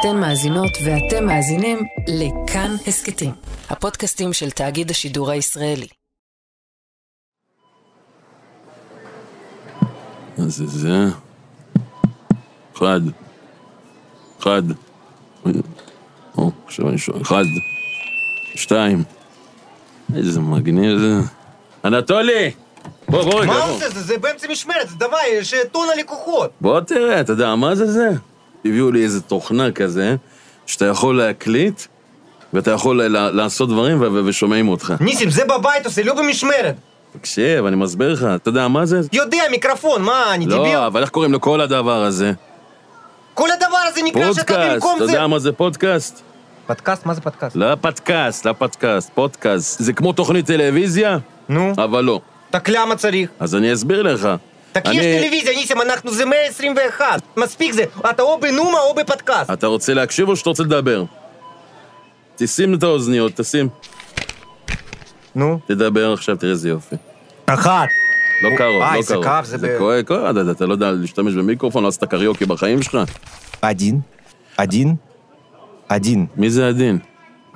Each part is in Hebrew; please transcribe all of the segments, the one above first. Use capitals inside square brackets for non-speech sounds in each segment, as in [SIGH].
אתן מאזינות ואתם מאזינים לכאן הסכתים, הפודקאסטים של תאגיד השידור הישראלי. אז זה זה. אחד. אחד. או, עכשיו אני שואל. אחד. שתיים. איזה מגניב זה. אנטולי! בוא, בוא רגע, מה בוא. זה? זה? זה באמצע משמרת, זה דבר, יש טון הלקוחות. בוא תראה, אתה יודע, מה זה זה? הביאו לי איזה תוכנה כזה, שאתה יכול להקליט, ואתה יכול ל- לעשות דברים ו- ו- ושומעים אותך. ניסים, זה בבית עושה, לא במשמרת. תקשיב, אני מסביר לך, אתה יודע מה זה? יודע, מיקרופון, מה, אני דביל? לא, אבל איך קוראים לכל הדבר הזה? כל הדבר הזה נקרא שאתה פודקאסט, במקום אתה זה... יודע מה זה פודקאסט? פודקאסט? מה זה פודקאסט? לא פודקאסט, לא פודקאסט, פודקאסט. זה כמו תוכנית טלוויזיה, נו, אבל לא. так למה צריך? אז אני אסביר לך. так יש אני- טלוויזיה, ניסים, אנחנו זה 121. מספיק זה, אתה או בנומה או בפודקאסט. אתה רוצה להקשיב או שאתה רוצה לדבר? תשים את האוזניות, תשים. נו. תדבר עכשיו, תראה איזה יופי. אחת. לא קרוב, אה, לא זה קרוב. קר, זה זה ב- כואב, כואב, אתה- אתה לא יודע להשתמש במיקרופון, לא עשית קריוקי בחיים שלך? один, один, один. מי זה הדין?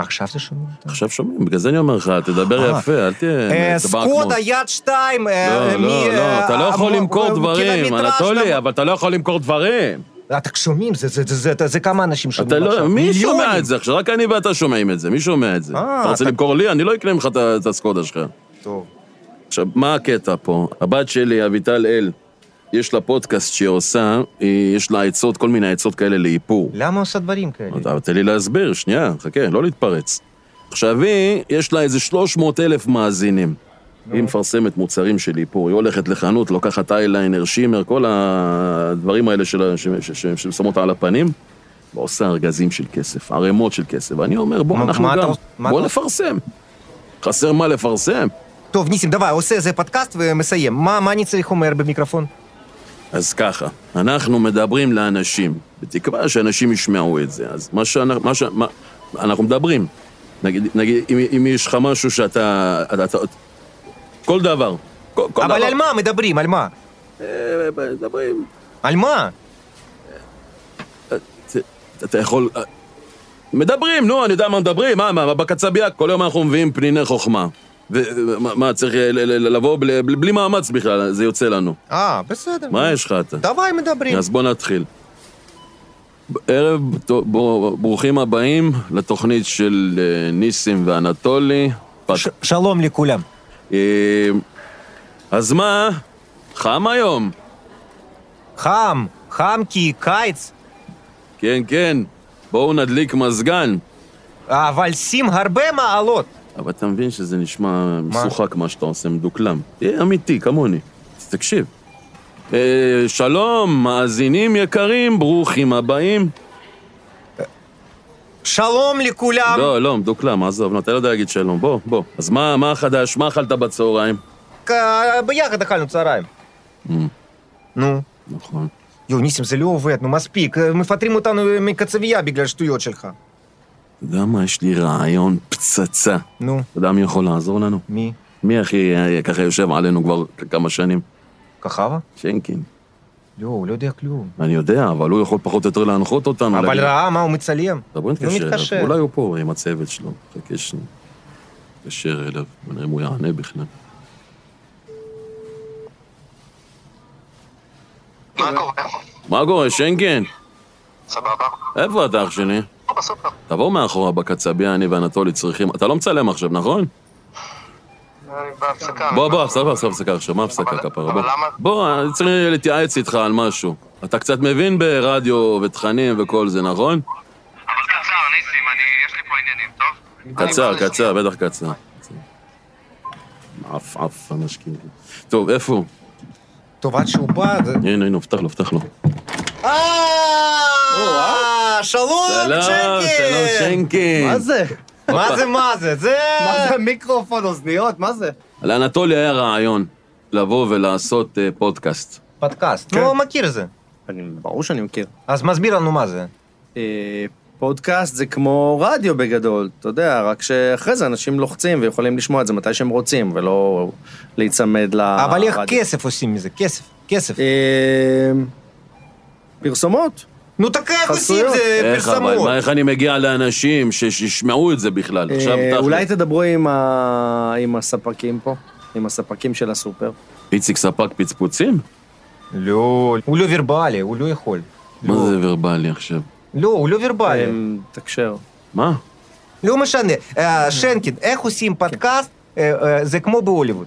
עכשיו זה שומעים? עכשיו שומעים, בגלל זה אני אומר לך, תדבר אה. יפה, אל תהיה... אה, סקודה יד שתיים, אה, לא, לא, לא, אה, אתה לא יכול למכור דברים, אנטולי. אבל אתה לא יכול למכור דברים. אתה שומעים, זה- זה- זה- זה- זה- זה כמה אנשים שומעים לא, עכשיו? מי מיליונים. שומע את זה עכשיו? רק אני ואתה שומעים את זה, מי שומע את זה? אה, אתה רוצה אתה- למכור לי? אני לא אקנה ממך את הסקודה שלך. טוב. עכשיו, מה הקטע פה? הבת שלי, אביטל אל, יש לה פודקאסט שהיא עושה, היא- יש לה עצות, כל מיני עצות כאלה לאיפור. למה עושה דברים כאלה? תן לי להסביר, שנייה, חכה, לא להתפרץ. עכשיו היא, יש לה איזה 300 אלף מאזינים. היא מפרסמת מוצרים של איפור, היא הולכת לחנות, לוקחת אייליינר, שימר, כל הדברים האלה ששמות על הפנים, ועושה ארגזים של כסף, ערימות של כסף. ואני אומר, בוא, אנחנו גם, בוא נפרסם. חסר מה לפרסם. טוב, ניסים, דבר, עושה איזה פודקאסט ומסיים. מה מה אני צריך אומר במיקרופון? אז ככה, אנחנו מדברים לאנשים, בתקווה שאנשים ישמעו את זה. אז מה שאנחנו, מה ש... מה, אנחנו מדברים. נגיד, נגיד אם, אם יש לך משהו שאתה... אתה, אתה, כל דבר. כל, כל אבל דבר. על מה מדברים? על מה? אה, מדברים. על מה? אתה, אתה יכול... אה, מדברים, נו, אני יודע מה מדברים, מה, מה, בקצבייה, כל יום אנחנו מביאים פניני חוכמה. ומה, מה, צריך ל- ל- ל- לבוא בלי, מאמץ בכלל, זה יוצא לנו. אה, בסדר. מה יש לך אתה? דבר מדברים. אז בוא נתחיל. ערב, ברוכים הבאים לתוכנית של אה, ניסים ואנטולי. ש- שלום לכולם. אה, אז מה? חם היום. חם, חם כי קיץ, כן, כן. בואו נדליק מזגן. אבל שים הרבה מעלות. אבל אתה מבין שזה נשמע משוחק מה שאתה עושה, מדוקלם. תהיה אמיתי, כמוני. תקשיב. אה, שלום, מאזינים יקרים, ברוכים הבאים. שלום לכולם. לא, לא, מדוקלם, עזוב, נו, אתה לא יודע להגיד שלום. בוא, בוא. אז מה, מה החדש? מה אכלת בצהריים? ביחד אכלנו צהריים. Mm. נו. נכון. יו, ניסים, זה לא עובד, נו מספיק. מפטרים אותנו מקצבייה בגלל שטויות שלך. יודע מה? יש לי רעיון פצצה. נו, אתה יודע מי יכול לעזור לנו? מי? מי הכי אה, ככה יושב עלינו כבר כמה שנים? כחבה? שינקין. לא, הוא לא יודע כלום. אני יודע, אבל הוא יכול פחות או יותר להנחות אותנו. אבל להגיד- ראה מה הוא מצלם. הוא נתקשר מתקשר. אולי הוא פה עם הצוות שלו. חכה שנייה. נתקשר אליו, נראה אם הוא יענה בכלל. מה קורה? מה קורה, שינקין? סבבה. איפה אתה, אח שלי? פה בסופר. תבוא מאחורה בקצבייה, אני ואנטולי צריכים... אתה לא מצלם עכשיו, נכון? בוא, בוא, הפסקה, הפסקה, הפסקה עכשיו, מה הפסקה, כפרה? בוא. בוא, אני צריך להתייעץ איתך על משהו. אתה קצת מבין ברדיו ותכנים וכל זה, נכון? אבל קצר, ניסים, אני... יש לי פה עניינים, טוב? קצר, קצר, בטח קצר. עף, עף, המשקיעים. טוב, איפה הוא? טוב, עד שהוא בא... הנה, הנה, פתח לו, פתח לו. אה, שלום, שלום, שלום, שינקין. מה זה? מה זה, מה זה? זה... מה זה מיקרופון, אוזניות? מה זה? לאנטולי היה רעיון לבוא ולעשות אה, פודקאסט. פודקאסט. כן. לא מכיר זה. אני, ברור שאני מכיר. אז מסביר לנו מה זה. אה, פודקאסט זה כמו רדיו בגדול, אתה יודע, רק שאחרי זה אנשים לוחצים ויכולים לשמוע את זה מתי שהם רוצים, ולא להיצמד לרדיו. אבל איך כסף עושים מזה? כסף, כסף. אה, פרסומות. נו, אתה איך עושים את זה איך, אבל פרסמות. מה, איך אני מגיע לאנשים שישמעו את זה בכלל? אה, עכשיו אה, אולי תדברו עם ה- עם הספקים פה, עם הספקים של הסופר. איציק ספק פצפוצים? לא, הוא לא ורבלי, הוא לא יכול. מה לא. זה ורבלי עכשיו? לא, הוא לא ורבלי. אה, תקשר. מה? לא משנה. אה, שנקין, איך עושים פודקאסט? אה, זה כמו בהוליווד.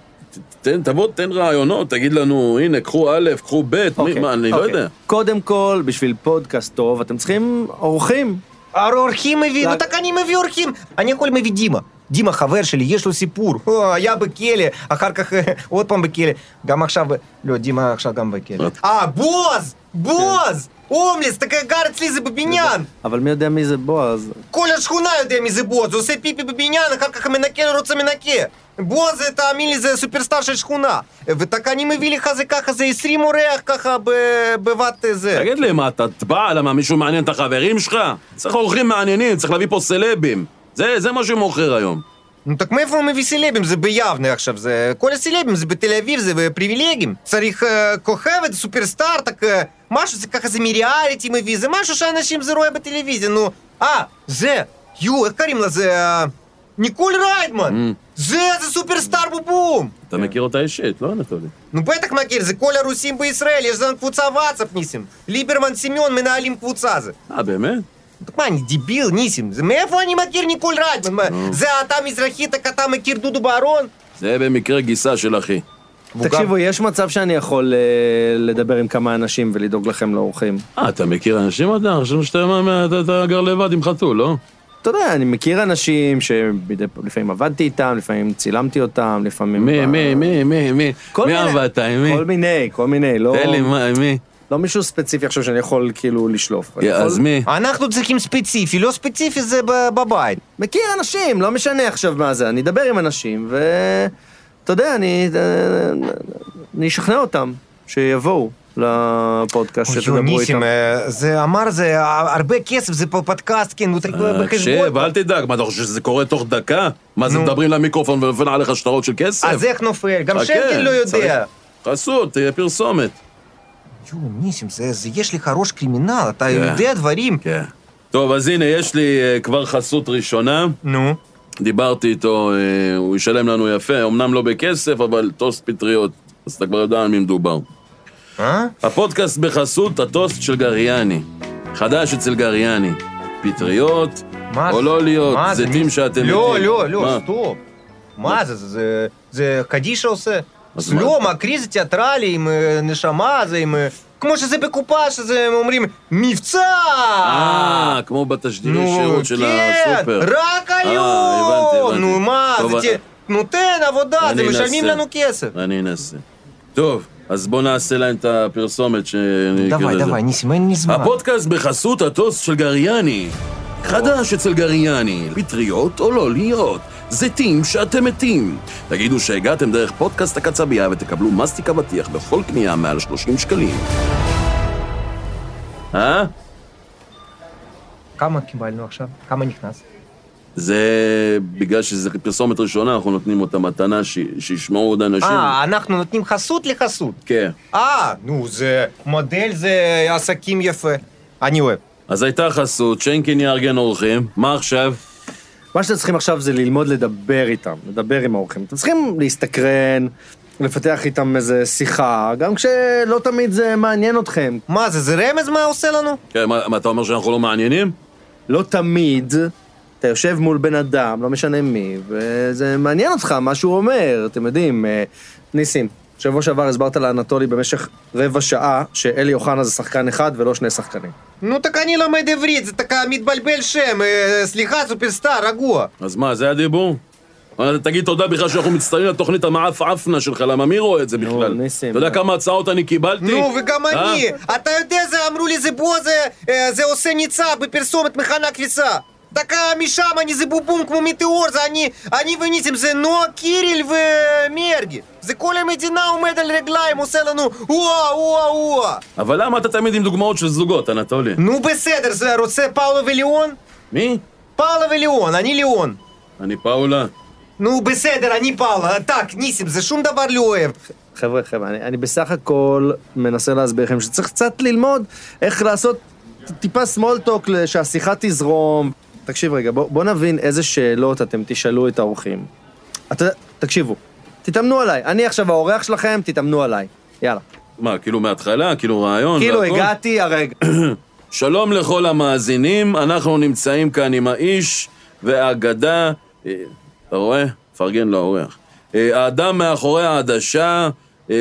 תן, תבוא, תן רעיונות, תגיד לנו, הנה, קחו א', קחו ב', okay. אוקיי, מה, אני okay. לא אוקיי. יודע. קודם כל, בשביל פודקאסט טוב, אתם צריכים אורחים. אורחים הביא, נו, תק אני מביא אורחים. אני יכול מביא דימה. דימה חבר שלי, יש לו סיפור. [LAUGHS] היה בכלא, אחר כך [LAUGHS] עוד פעם בכלא. גם עכשיו, לא, דימה עכשיו גם בכלא. אה, בועז! בועז! הומלס, אתה גר אצלי זה בבניין. אבל מי יודע מי זה בועז? כל השכונה יודע מי זה בועז, הוא עושה פיפי בבניין, אחר כך מנקה, לא רוצה מנקה. בועז, זה, תאמין לי, זה סופרסטאר של שכונה. ותק אני מביא לך זה ככה, זה 20 אורח ככה ב- בבת זה. תגיד לי, מה, אתה בא? למה, מישהו מעניין את החברים שלך? צריך אורחים מעניינים, צריך להביא פה סלבים. זה, זה מה שמוכר היום. נו, так מאיפה הוא מביא סלבים? זה ביבנה עכשיו, זה... כל הסלבים זה בתל אביב, זה פריבילגים. צריך אה, כוכבת, סופרסטאר, так אה, משהו ככה זה מריאליטי מביא, זה משהו שאנשים זה רואה בטלוויזיה, נו. אה, זה, יו, איך קוראים לה? זה... ניקול ריידמן! זה, זה סופרסטאר בבום! אתה מכיר אותה אישית, לא אנטולי? נו בטח מכיר, זה כל הרוסים בישראל, יש לנו קבוצה וואטסאפ, ניסים. ליברמן, סמיון מנהלים קבוצה זה. אה, באמת? מה, אני דיביל, ניסים? מאיפה אני מכיר ניקול ריידמן? זה אתה מזרחית, אתה מכיר דודו בארון? זה במקרה גיסה של אחי. תקשיבו, יש מצב שאני יכול אה, לדבר עם כמה אנשים ולדאוג לכם לאורחים. אה, אתה מכיר אנשים אתה? חשבנו שאתה גר לבד עם חתול, לא? אתה יודע, אני מכיר אנשים שלפעמים עבדתי איתם, לפעמים צילמתי אותם, לפעמים... מי, מי, מי, מי, מי? כל מי מיני- עבדת, מי? כל מיני, כל מיני, לא... תן לי, מה, מי? לא מישהו ספציפי עכשיו שאני יכול כאילו לשלוף. אז מי? אנחנו צריכים ספציפי, לא ספציפי זה בבית. מכיר אנשים, לא משנה עכשיו מה זה, אני אדבר עם אנשים, ואתה יודע, אני... אני אשכנע אותם שיבואו לפודקאסט, שתדברו איתם. אה, זה אמר זה אה, הרבה כסף, זה פה פודקאסט, כן, הוא צריך בחשבון. תקשיב, אל תדאג, מה אתה חושב שזה קורה תוך דקה? מה זה. מדברים למיקרופון ונופל עליך שטרות של כסף? אז איך נופל? גם חכה, שנקל לא יודע. חסות, תהיה פרסומת. יו, ניסים, זה יש לך ראש קרימינל, אתה כן. יודע דברים. כן. טוב, אז הנה, יש לי אה, כבר חסות ראשונה. נו. דיברתי איתו, אה, הוא ישלם לנו יפה, אמנם לא בכסף, אבל טוסט פטריות. אז אתה כבר יודע על מי מדובר. אה? הפודקאסט בחסות הטוסט של גריאני. חדש אצל גריאני. פטריות, מה או? לא להיות, מה? זיתים שאתם לא, מתים. לא, לא, מה? סטופ. מה זה? זה- זה- קדישה עושה. מה? לא, מקריא זה תיאטרלי עם אה, נשמה, זה עם... כמו שזה בקופה, שזה אומרים, מבצע! אה, כמו בתשדירי שירות של כן, הסופר. כן, רק אה, היום! נו מה, זה נותן עבודה, זה משלמים לנו כסף. אני אנסה. טוב. אז בוא נעשה להם את הפרסומת שאני אקרא לזה. דווי, דווי, ניסים, אין לי זמן. הפודקאסט בחסות הטוסט של גריאני. חדש אצל גריאני, פטריות או לא להיות. זיתים שאתם מתים. תגידו שהגעתם דרך פודקאסט הקצבייה ותקבלו מסטיק אבטיח בכל קנייה מעל 30 שקלים. אה? כמה קיבלנו עכשיו? כמה נכנס? זה בגלל שזו פרסומת ראשונה, אנחנו נותנים אותה מתנה ש... שישמעו עוד אנשים. אה, אנחנו נותנים חסות לחסות. כן. אה, נו, זה מודל זה עסקים יפה. אני אוהב. אז הייתה חסות, שיינקין יארגן אורחים, מה עכשיו? מה שאתם צריכים עכשיו זה ללמוד לדבר איתם, לדבר עם האורחים. אתם צריכים להסתקרן, לפתח איתם איזה שיחה, גם כשלא תמיד זה מעניין אתכם. מה זה, זה רמז מה עושה לנו? כן, מה, מה, אתה אומר שאנחנו לא מעניינים? לא תמיד אתה יושב מול בן אדם, לא משנה מי, וזה מעניין אותך מה שהוא אומר, אתם יודעים. אה, ניסים, שבוע שעבר הסברת לאנטולי במשך רבע שעה שאלי אוחנה זה שחקן אחד ולא שני שחקנים. נו, תק אני לומד עברית, זה תק מתבלבל שם, סליחה, סופרסטאר, רגוע. אז מה, זה הדיבור? אה, תגיד תודה בכלל שאנחנו מצטערים לתוכנית המעפעפנה שלך, למה מי רואה את זה לא, בכלל? אתה יודע לא. כמה הצעות אני קיבלתי? נו, וגם אה? אני. אתה יודע, אמרו לי, זה בוא, זה אה, עושה ניצה בפרסומת מכנה כביסה. так משם אני זה בובום כמו מטאור, זה אני, אני וניסים, זה נועה קיריל ומרגי. זה כל המדינה עומד על רגליים, עושה לנו וואו וואו וואו. אבל למה אתה תמיד עם דוגמאות של זוגות, אנטולי? נו בסדר, זה רוצה פאולו וליאון? מי? פאולו וליאון, אני ליאון. אני פאולה. נו בסדר, אני פאולה. טאק, ניסים, זה שום דבר לא אוהב. חבר'ה, חבר'ה, אני, אני בסך הכל מנסה להסביר לכם שצריך קצת ללמוד איך לעשות טיפה small talk שהשיחה תזרום. תקשיב רגע, בוא, בוא נבין איזה שאלות אתם תשאלו את האורחים. אתה, תקשיבו, תתאמנו עליי. אני עכשיו האורח שלכם, תתאמנו עליי. יאללה. מה, כאילו מההתחלה? כאילו רעיון? כאילו והכל? הגעתי הרגע. [CLEARS THROAT] שלום לכל המאזינים, אנחנו נמצאים כאן עם האיש והאגדה, אה, אתה רואה? פרגן לאורח. אה, האדם מאחורי העדשה, אה,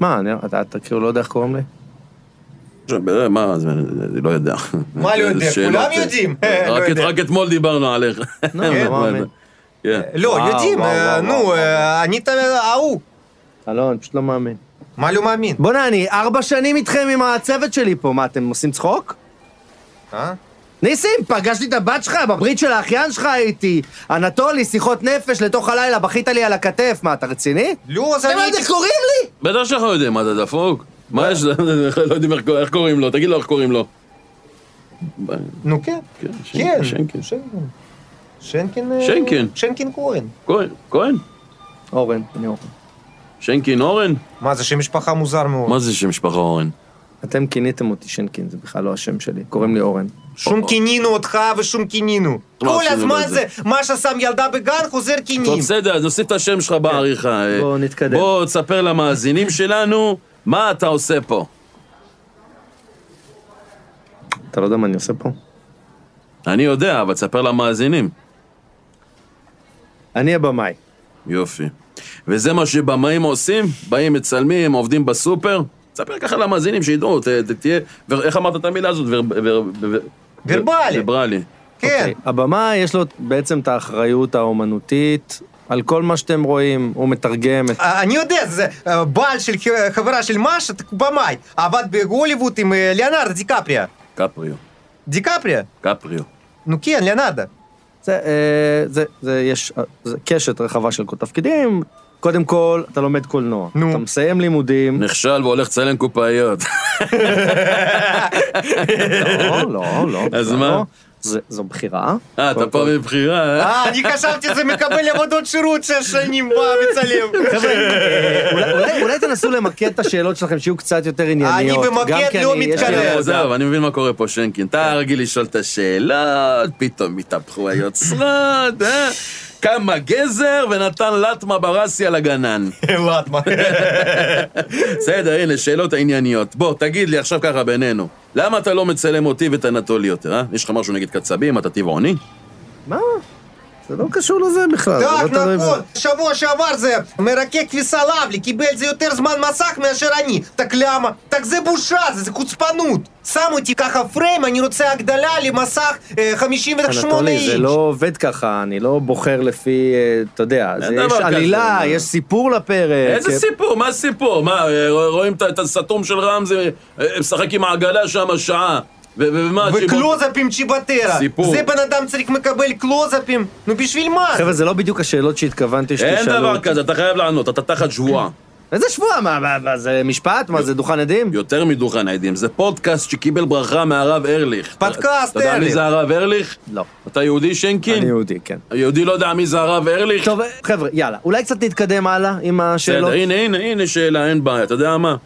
מה, אתה כאילו לא יודע איך קוראים לי? אה, מה, זה- אני לא יודע. מה לא יודע? כולם אה, יודעים. [LAUGHS] לא רק אתמול דיברנו עליך. לא, יודעים, נו, וואו. אה, אני תמיד ההוא. אלון, פשוט לא מאמין. מה לא מאמין? בוא'נה, אני ארבע שנים איתכם עם הצוות שלי פה, מה, אתם עושים צחוק? אה? ניסים, פגשתי את הבת שלך, בברית של האחיין שלך הייתי. אנטולי, שיחות נפש לתוך הלילה, בכית לי על הכתף. מה, אתה רציני? לא, אז אתה יודע אני... איך קוראים לי? בטח שאנחנו יודעים, מה אתה דפוק? מה יש, [LAUGHS] לא יודעים איך- קוראים לו, תגיד לו איך קוראים לו. נו כן. כן, כן. שנקין. שנקין. שנקין... אה, שנקין. שנקין כהן. כהן, כהן? אורן, אני אורן. שנקין אורן? מה זה שם משפחה מוזר מאוד. מה זה שם משפחה אורן? אתם כיניתם אותי שנקין, זה בכלל לא השם שלי. קוראים לי אורן. שום קינינו אותך ושום קינינו. לא כל הזמן זה. מה ששם ילדה בגן חוזר טוב, קינים. בסדר, אז נוסיף את השם שלך בעריכה. אה, בואו נתקדם. בוא תספר למאזינים שלנו מה אתה עושה פה. אתה לא יודע מה אני עושה פה? אני יודע, אבל תספר למאזינים. אני הבמאי. יופי. וזה מה שבמאים עושים? באים, מצלמים, עובדים בסופר? תספר ככה למאזינים שידעו, תהיה... איך אמרת את המילה הזאת? ור- ור- ור- ורבלי. ורבלי. כן. אוקיי, הבמאי יש לו בעצם את האחריות האומנותית על כל מה שאתם רואים, הוא מתרגם את... אה, אני יודע, זה אה, בעל של חברה של משה, במאי, עבד בהוליווד עם אה, ליאונרדו דיקפריו. קפריו. דיקפריו? קפריו. נו כן, ליאונרדו. זה, זה, זה, יש זה קשת רחבה של כל תפקידים. קודם כל, אתה לומד קולנוע. נו. אתה מסיים לימודים. נכשל והולך לצלם קופאיות. [LAUGHS] לא, לא, לא. אז מה? זה- זו בחירה. אה, אתה פה. מבחירה, אה? אה, אני חשבתי זה מקבל עבודות שירות שש שנים בא מצלם. חבר'ה, אה, אולי- תנסו למקד את השאלות שלכם שיהיו קצת יותר ענייניות. אני במקד לא מתקרב. עזוב, אני מבין מה קורה פה, שנקין. אתה רגיל לשאול את השאלות, פתאום התהפכו היוצרות, אה? קם הגזר ונתן לטמה ברסי על הגנן. [LAUGHS] לטמה. [LAUGHS] בסדר, הנה, שאלות הענייניות. בוא, תגיד לי עכשיו ככה בינינו, למה אתה לא מצלם אותי ואת אנטולי יותר, אה? יש לך משהו נגד קצבים, אתה טבעוני? מה? זה לא קשור לזה בכלל. דק, לא נכון, ב- שבוע שעבר זה מרקק כביסה וסלבלי, קיבל זה יותר זמן מסך מאשר אני. תק למה? תק זה בושה, זה זה חוצפנות. שם אותי ככה פריים, אני רוצה הגדלה למסך אה, 58 אינץ'. זה לא עובד ככה, אני לא בוחר לפי, אה, אתה יודע, זה- יש כזה, עלילה, מה. יש סיפור לפרק. איזה כי... סיפור? מה סיפור? מה, אה, רואים את- הסתום של רמזי אה, משחק עם העגלה שם שעה. וקלוזאפים צ'יבטרה. סיפור. זה בן אדם צריך מקבל קלוזאפים. נו בשביל מה? חבר'ה, זה לא בדיוק השאלות שהתכוונתי שתשאלו. אין דבר. כזה, אתה חייב לענות, אתה תחת שבועה. איזה שבוע? מה, מה, מה, זה משפט? מה, זה דוכן עדים? יותר מדוכן העדים, זה פודקאסט שקיבל ברכה מהרב ארליך. פודקאסט אתה יודע מי ארליך. זה הרב ארליך? לא. אתה יהודי שנקין? אני יהודי, כן. יהודי לא יודע מי זה הרב ארליך? טוב, חבר'ה, יאללה, אולי קצת נתקדם הלאה עם השאלות. בסדר, הנה, הנה, הנה שאלה, אין בעיה, אתה יודע מה?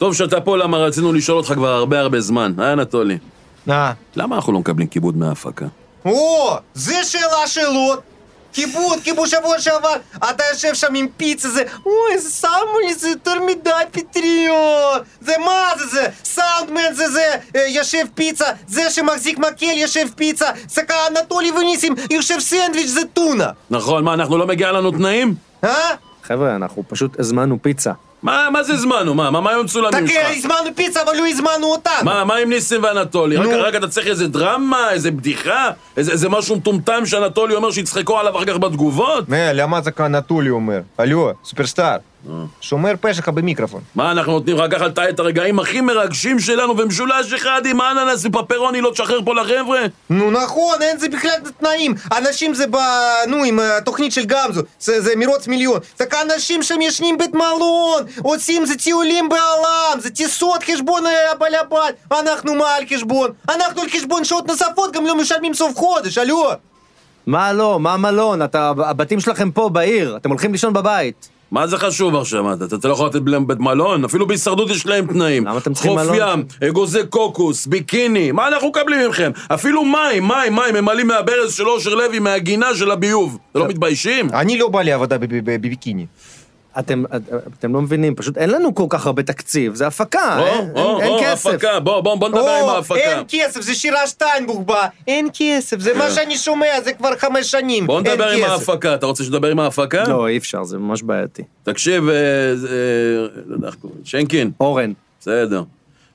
טוב שאתה פה, למה רצינו לשאול אותך כבר הרבה הרבה זמן, אה, אנטולי? אה. למה אנחנו לא מקבלים כיבוד מההפקה? או, זה שאלה שאלות. כיבוד, כיבוד שבוע שעבר, אתה יושב שם עם פיצה, זה, אוי, זה שמו לי, זה יותר מדי פטריות. זה מה זה, זה, סאונדמן זה זה, אה, יושב פיצה, זה שמחזיק מקל יושב פיצה, סקה אנטולי וניסים, יושב סנדוויץ' זה טונה. נכון, מה, אנחנו לא מגיע לנו תנאים? אה? חבר'ה, אנחנו פשוט הזמנו פיצה. מה, מה זה זמנו? מה, מה, מה היו מצולמים так שלך? אה, הזמנו פיצה, אבל לא הזמנו אותנו. מה, מה עם ניסים ואנטולי? רק, נו. רק אתה צריך איזה דרמה, איזה בדיחה? איזה, איזה משהו מטומטם שאנטולי אומר שיצחקו עליו אחר כך בתגובות? אה, למה זה כאנטולי אומר? הלו, סופרסטאר. שומר פה שלך במיקרופון. מה, אנחנו נותנים רק ככה לתאר את הרגעים הכי מרגשים שלנו במשולש אחד עם אננס ופפרוני לא תשחרר פה לחבר'ה? נו נכון, אין זה בכלל תנאים. אנשים זה ב... נו, עם התוכנית של גמזו, זה, זה מרוץ מיליון. רק אנשים שם ישנים בית מלון, עושים זה טיולים בעולם, זה טיסות חשבון אה, הבעל הבית. אנחנו מה על חשבון? אנחנו על חשבון שעות נוספות גם לא משלמים סוף חודש, הלו. מה לא? מה מלון? אתה, הבתים שלכם פה בעיר, אתם הולכים לישון בבית. מה זה חשוב עכשיו? אתה אתה לא יכול לתת להם בית מלון? אפילו בהישרדות יש להם תנאים. למה אתם צריכים חוף מלון? ים, אגוזי קוקוס, ביקיני, מה אנחנו מקבלים מכם? אפילו מים, מים, מים, ממלאים מהברז של אושר לוי, מהגינה של הביוב. אתם לא מתביישים? אני לא בא לעבודה בב- בב- בביקיני. אתם, אתם לא מבינים, פשוט אין לנו כל כך הרבה תקציב, זה הפקה, או, אין, או, אין, אין או, כסף. הפקה, בוא, בוא, בוא נדבר עם או, ההפקה. אין כסף, זה שירה שטיינבוך בא, אין כסף, זה מה שאני שומע, זה כבר חמש שנים, בוא אין נדבר עם כסף. ההפקה. אתה רוצה שנדבר עם ההפקה? לא, אי אפשר, זה ממש בעייתי. תקשיב, אה, אה, לא שיינקין, אורן, בסדר.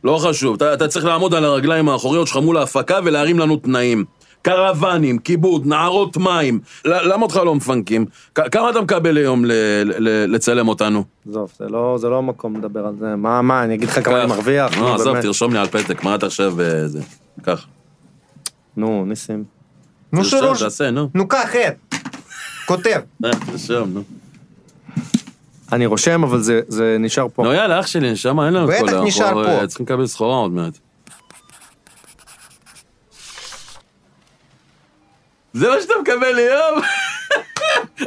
לא חשוב, אתה, אתה צריך לעמוד על הרגליים האחוריות שלך מול ההפקה ולהרים לנו תנאים. קרוונים, כיבוד, נערות מים. למה אותך לא מפנקים? כמה אתה מקבל ליום ל- ל- לצלם אותנו? עזוב, זה לא, זה לא המקום לדבר על זה. מה, מה, אני אגיד לך כמה אני מרוויח? נו, לא, עזוב. תרשום לי על פתק, מה אתה עכשיו בזה? קח. נו, ניסים. נו שרוש, תעשה, נו. נו קח את, כותב. אה, תרשום, נו. אני רושם, אבל זה, זה נשאר פה. נו יאללה, אח שלי, נשמה, אין לנו את בטח כל היום. נשאר אנחנו, פה. אה, צריכים לקבל סחורה עוד מעט. זה מה שאתה מקבל ליום?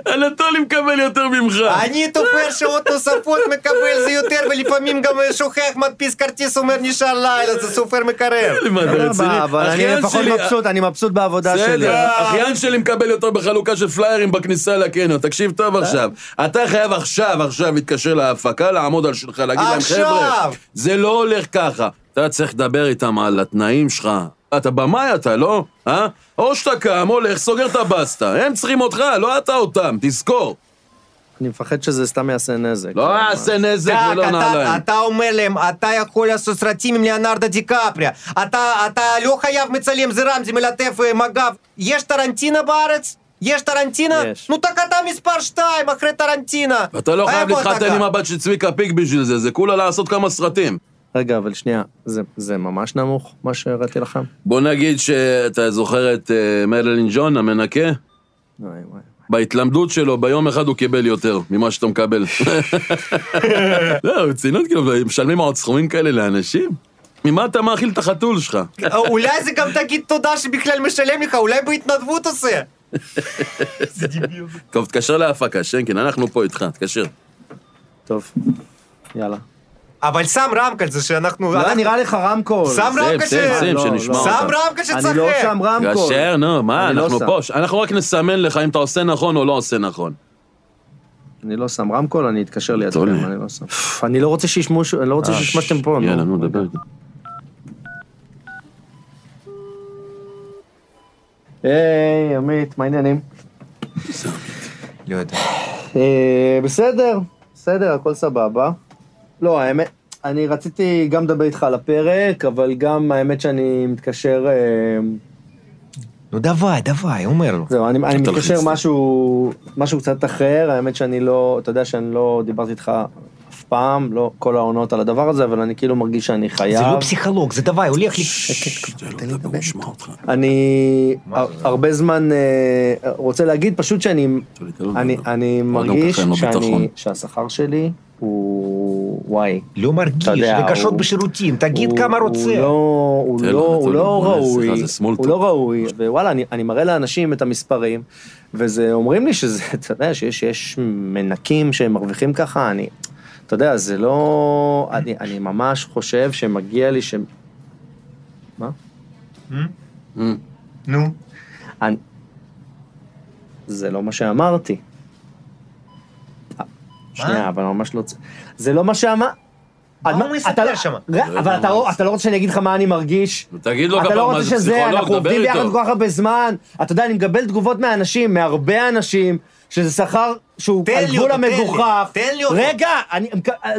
אנטולי מקבל יותר ממך. אני תופר שעות נוספות, מקבל זה יותר, ולפעמים גם שוכח, מדפיס כרטיס, אומר נשאר לילה, זה סופר מקרר. מה, אתה רציני? סבבה, אבל אני לפחות מבסוט, אני מבסוט בעבודה שלי. בסדר, אחיין שלי מקבל יותר בחלוקה של פליירים בכניסה לקניון, תקשיב טוב עכשיו. אתה חייב עכשיו, עכשיו להתקשר להפקה, לעמוד על שלך, להגיד להם! חבר'ה, זה לא הולך ככה. אתה צריך לדבר איתם על התנאים שלך. אתה במאי אתה, לא? אה? או שאתה קם, הולך, סוגר את הבסטה. הם צריכים אותך, לא אתה אותם, תזכור. אני מפחד שזה סתם יעשה נזק. לא יעשה נזק ולא אתה- נעליים. אתה אומר להם, אתה יכול לעשות סרטים עם ליאונרדו דיקפריה, אתה אתה לא חייב מצלם, זה רמזי מלטף אה, מג"ב. יש טרנטינה בארץ? יש טרנטינה? יש. נו תק אתה מספר 2 אחרי טרנטינה. אתה לא חייב להתחתן? עם הבת של צביקה פיק בשביל זה, זה כולה לעשות כמה סרטים. רגע, אבל שנייה, זה, זה ממש נמוך, מה שהראיתי לכם? בוא נגיד שאתה זוכר את אה, מרלין ג'ון, המנקה? וואי, וואי. בהתלמדות שלו, ביום אחד הוא קיבל יותר ממה שאתה מקבל. [LAUGHS] לא, רצינות, כאילו, משלמים עוד סכומים כאלה לאנשים? ממה אתה מאכיל את החתול שלך? [LAUGHS] אולי זה גם תגיד תודה שבכלל משלם לך, אולי בהתנדבות עושה. [LAUGHS] טוב, תתקשר להפקה, שיינקין, אנחנו פה איתך, תתקשר. טוב, יאללה. אבל שם רמקל זה שאנחנו... לא, נראה לך רמקול. שם שים, רמקל שים, ש... שים, לא, שנשמע לא. שם אותך. רמקל שצחק. אני לא שם רמקול. תתקשר, נו, מה, לא אנחנו שם. פה, אנחנו רק נסמן לך אם אתה עושה נכון או לא עושה נכון. אני לא שם רמקול, אני אתקשר לידכם. אני לא שם. אני לא רוצה שישמעו, ש- אני לא רוצה שישמע שאתם פה. יאללה, נו. דבר. היי, עמית, מה העניינים? לא יודע. אה, בסדר, בסדר, הכל סבבה. לא, האמת, אני רציתי גם לדבר איתך על הפרק, אבל גם האמת שאני מתקשר... אה, נו דווי, דווי, אומר לו. זהו, אני, אני תלחיץ מתקשר. משהו, משהו קצת אחר, האמת שאני לא, אתה יודע שאני לא דיברתי איתך אף פעם, לא כל העונות על הדבר הזה, אבל אני כאילו מרגיש שאני חייב. זה לא פסיכולוג, זה דווי, הולך לי... לדבר, הוא ישמע אותך. אני? הרבה זמן אה, רוצה להגיד פשוט שאני אני, מרגיש שהשכר שלי הוא וואי. לא מרגיש, יודע, רגשות הוא- בשירותים, תגיד הוא- כמה הוא רוצה. לא, הוא לא, לו, הוא לא בוא נעשה ראוי, הוא. לא ראוי, ווואלה, אני, אני מראה לאנשים את המספרים, וזה, אומרים לי שזה, [LAUGHS] אתה יודע, שיש יש מנקים שהם מרוויחים ככה, אני, אתה יודע, זה לא, אני, אני ממש חושב שמגיע לי ש... מה? נו. אני... זה לא מה שאמרתי. שנייה, אבל ממש לא... זה לא מה שאמר... מה הוא לא- שם? ר- אבל אתה לא- אתה לא רוצה שאני אגיד לך מה אני מרגיש? תגיד לו לא מה רוצה זה שזה, פסיכולוג, אנחנו דבר עובדים ביחד איתו. כל כך הרבה זמן. אתה יודע, אני מקבל תגובות מאנשים, מהרבה אנשים, שזה שכר שהוא על גבול המגוחך. תן לי אותו. רגע, אני-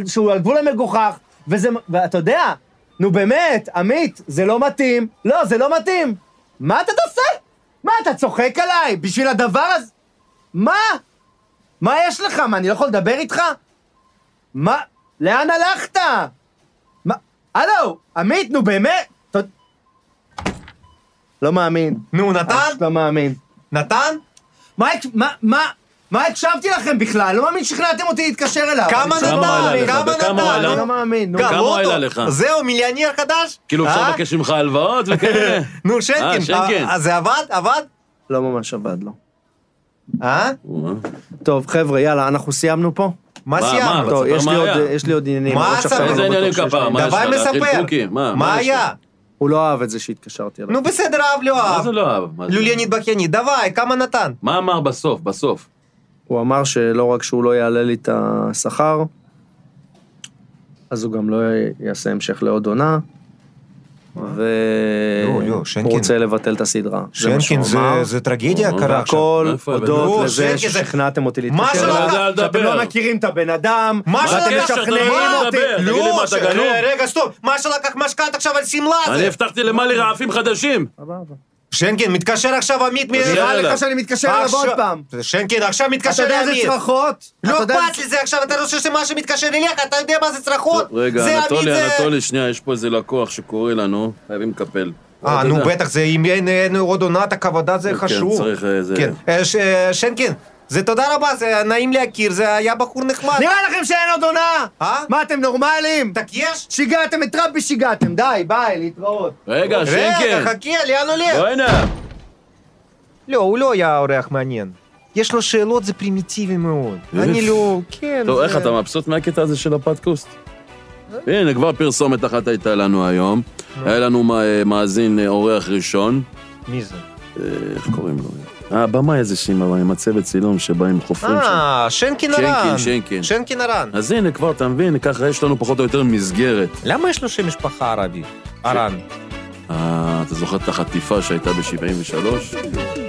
שהוא על גבול המגוחך, וזה, ואתה יודע, נו באמת, עמית, זה לא מתאים. לא, זה לא מתאים. מה אתה עושה? מה, אתה צוחק עליי בשביל הדבר הזה? מה? מה יש לך? מה, אני לא יכול לדבר איתך? מה? לאן הלכת? מה? הלו, עמית, נו באמת? ת- לא מאמין. נו, נתן? לא מאמין. נתן? מה, מה, מה, מה הקשבתי לכם בכלל? לא מאמין ששכנעתם אותי להתקשר אליו. כמה פשוט כמה לא נתן? לא מאמין. גם כמה הוא? העלה לך? זהו, מיליונר חדש? כאילו אפשר אה? לבקש ממך הלוואות וכאלה? [LAUGHS] נו, שנקין. אה, שנקין. אה, זה עבד? עבד? לא ממש עבד לו. אה? אה? טוב, חבר'ה, יאללה, אנחנו סיימנו פה? מה מה, סיימנו? מה, טוב, תספר יש מה לי עוד- היה. יש לי עוד עניינים. מה למרות שעכשיו? אני איזה עניינים בטוח שיש כפרה? לי. מה יש דבר מספר. מה, מה יש לך? היה? הוא לא אהב את זה שהתקשרתי אליו. נו בסדר, אהב לא מה אהב. זה לא אהב? מה זה? לוליינית בכיינית, דווי, כמה נתן? מה אמר בסוף, בסוף? הוא אמר שלא רק שהוא לא יעלה לי את השכר, אז הוא גם לא יעשה המשך לעוד עונה, והוא. רוצה לבטל את הסדרה. שנקין, אמר. זה- זה טרגדיה קרה עכשיו. הכל איפה הודות לא, לזה ששכנעתם אותי מה להתקשר שלא אליו? שאתם לא מכירים את הבן אדם, מה ואתם לא משכנעים אותי. גנוב? רגע, סטופ, מה שלקח משכנתה עכשיו על שמלה אני? הבטחתי למאלי רעפים חדשים. שנקין, מתקשר עכשיו עמית מ... נראה. לך שאני מתקשר אליו עוד עכשיו- פעם. שנקין, עכשיו אתה מתקשר יודע איזה לעמית. צרחות? לא אתה יודע אכפת לי זה עכשיו, אתה רוצה שמה שמתקשר אליך, אתה יודע מה זה צרחות? רגע, זה אנטולי, אנטולי, שנייה, יש פה איזה לקוח שקורא לנו, חייבים לקפל. אה, נו. בטח, זה אם אין עוד עונת הכבודה זה כן, חשוב. צריך איזה... כן, אה, ש- אה, שנקין, זה תודה רבה, זה נעים להכיר, זה היה בחור נחמד. נראה לכם שאין עוד עונה? אה? מה, אתם נורמלים? tak יש? שיגעתם את טראמפ ושיגעתם, די, ביי, להתראות. רגע, שיינקין. רגע, חכה, לאן הולך? בוא הנה. לא, הוא לא היה אורח מעניין. יש לו שאלות, זה פרימיטיבי מאוד. אני לא... כן, טוב, איך אתה מבסוט מהקטע הזה של הפודקאסט? הנה, כבר פרסומת אחת הייתה לנו היום. היה לנו מה- מאזין אה, אורח ראשון. מי זה? אה, איך קוראים לו? אה, הבמאי הזה שעם עם הצוות צילום שבא עם חופרים שם. אה, שנקין שנקין, הרן. שנקין. שנקין הרן. אז הנה, כבר, אתה מבין, ככה יש לנו פחות או יותר מסגרת. למה יש לו שם משפחה ערבי? הרן. אה, אתה זוכר את החטיפה שהייתה ב-73?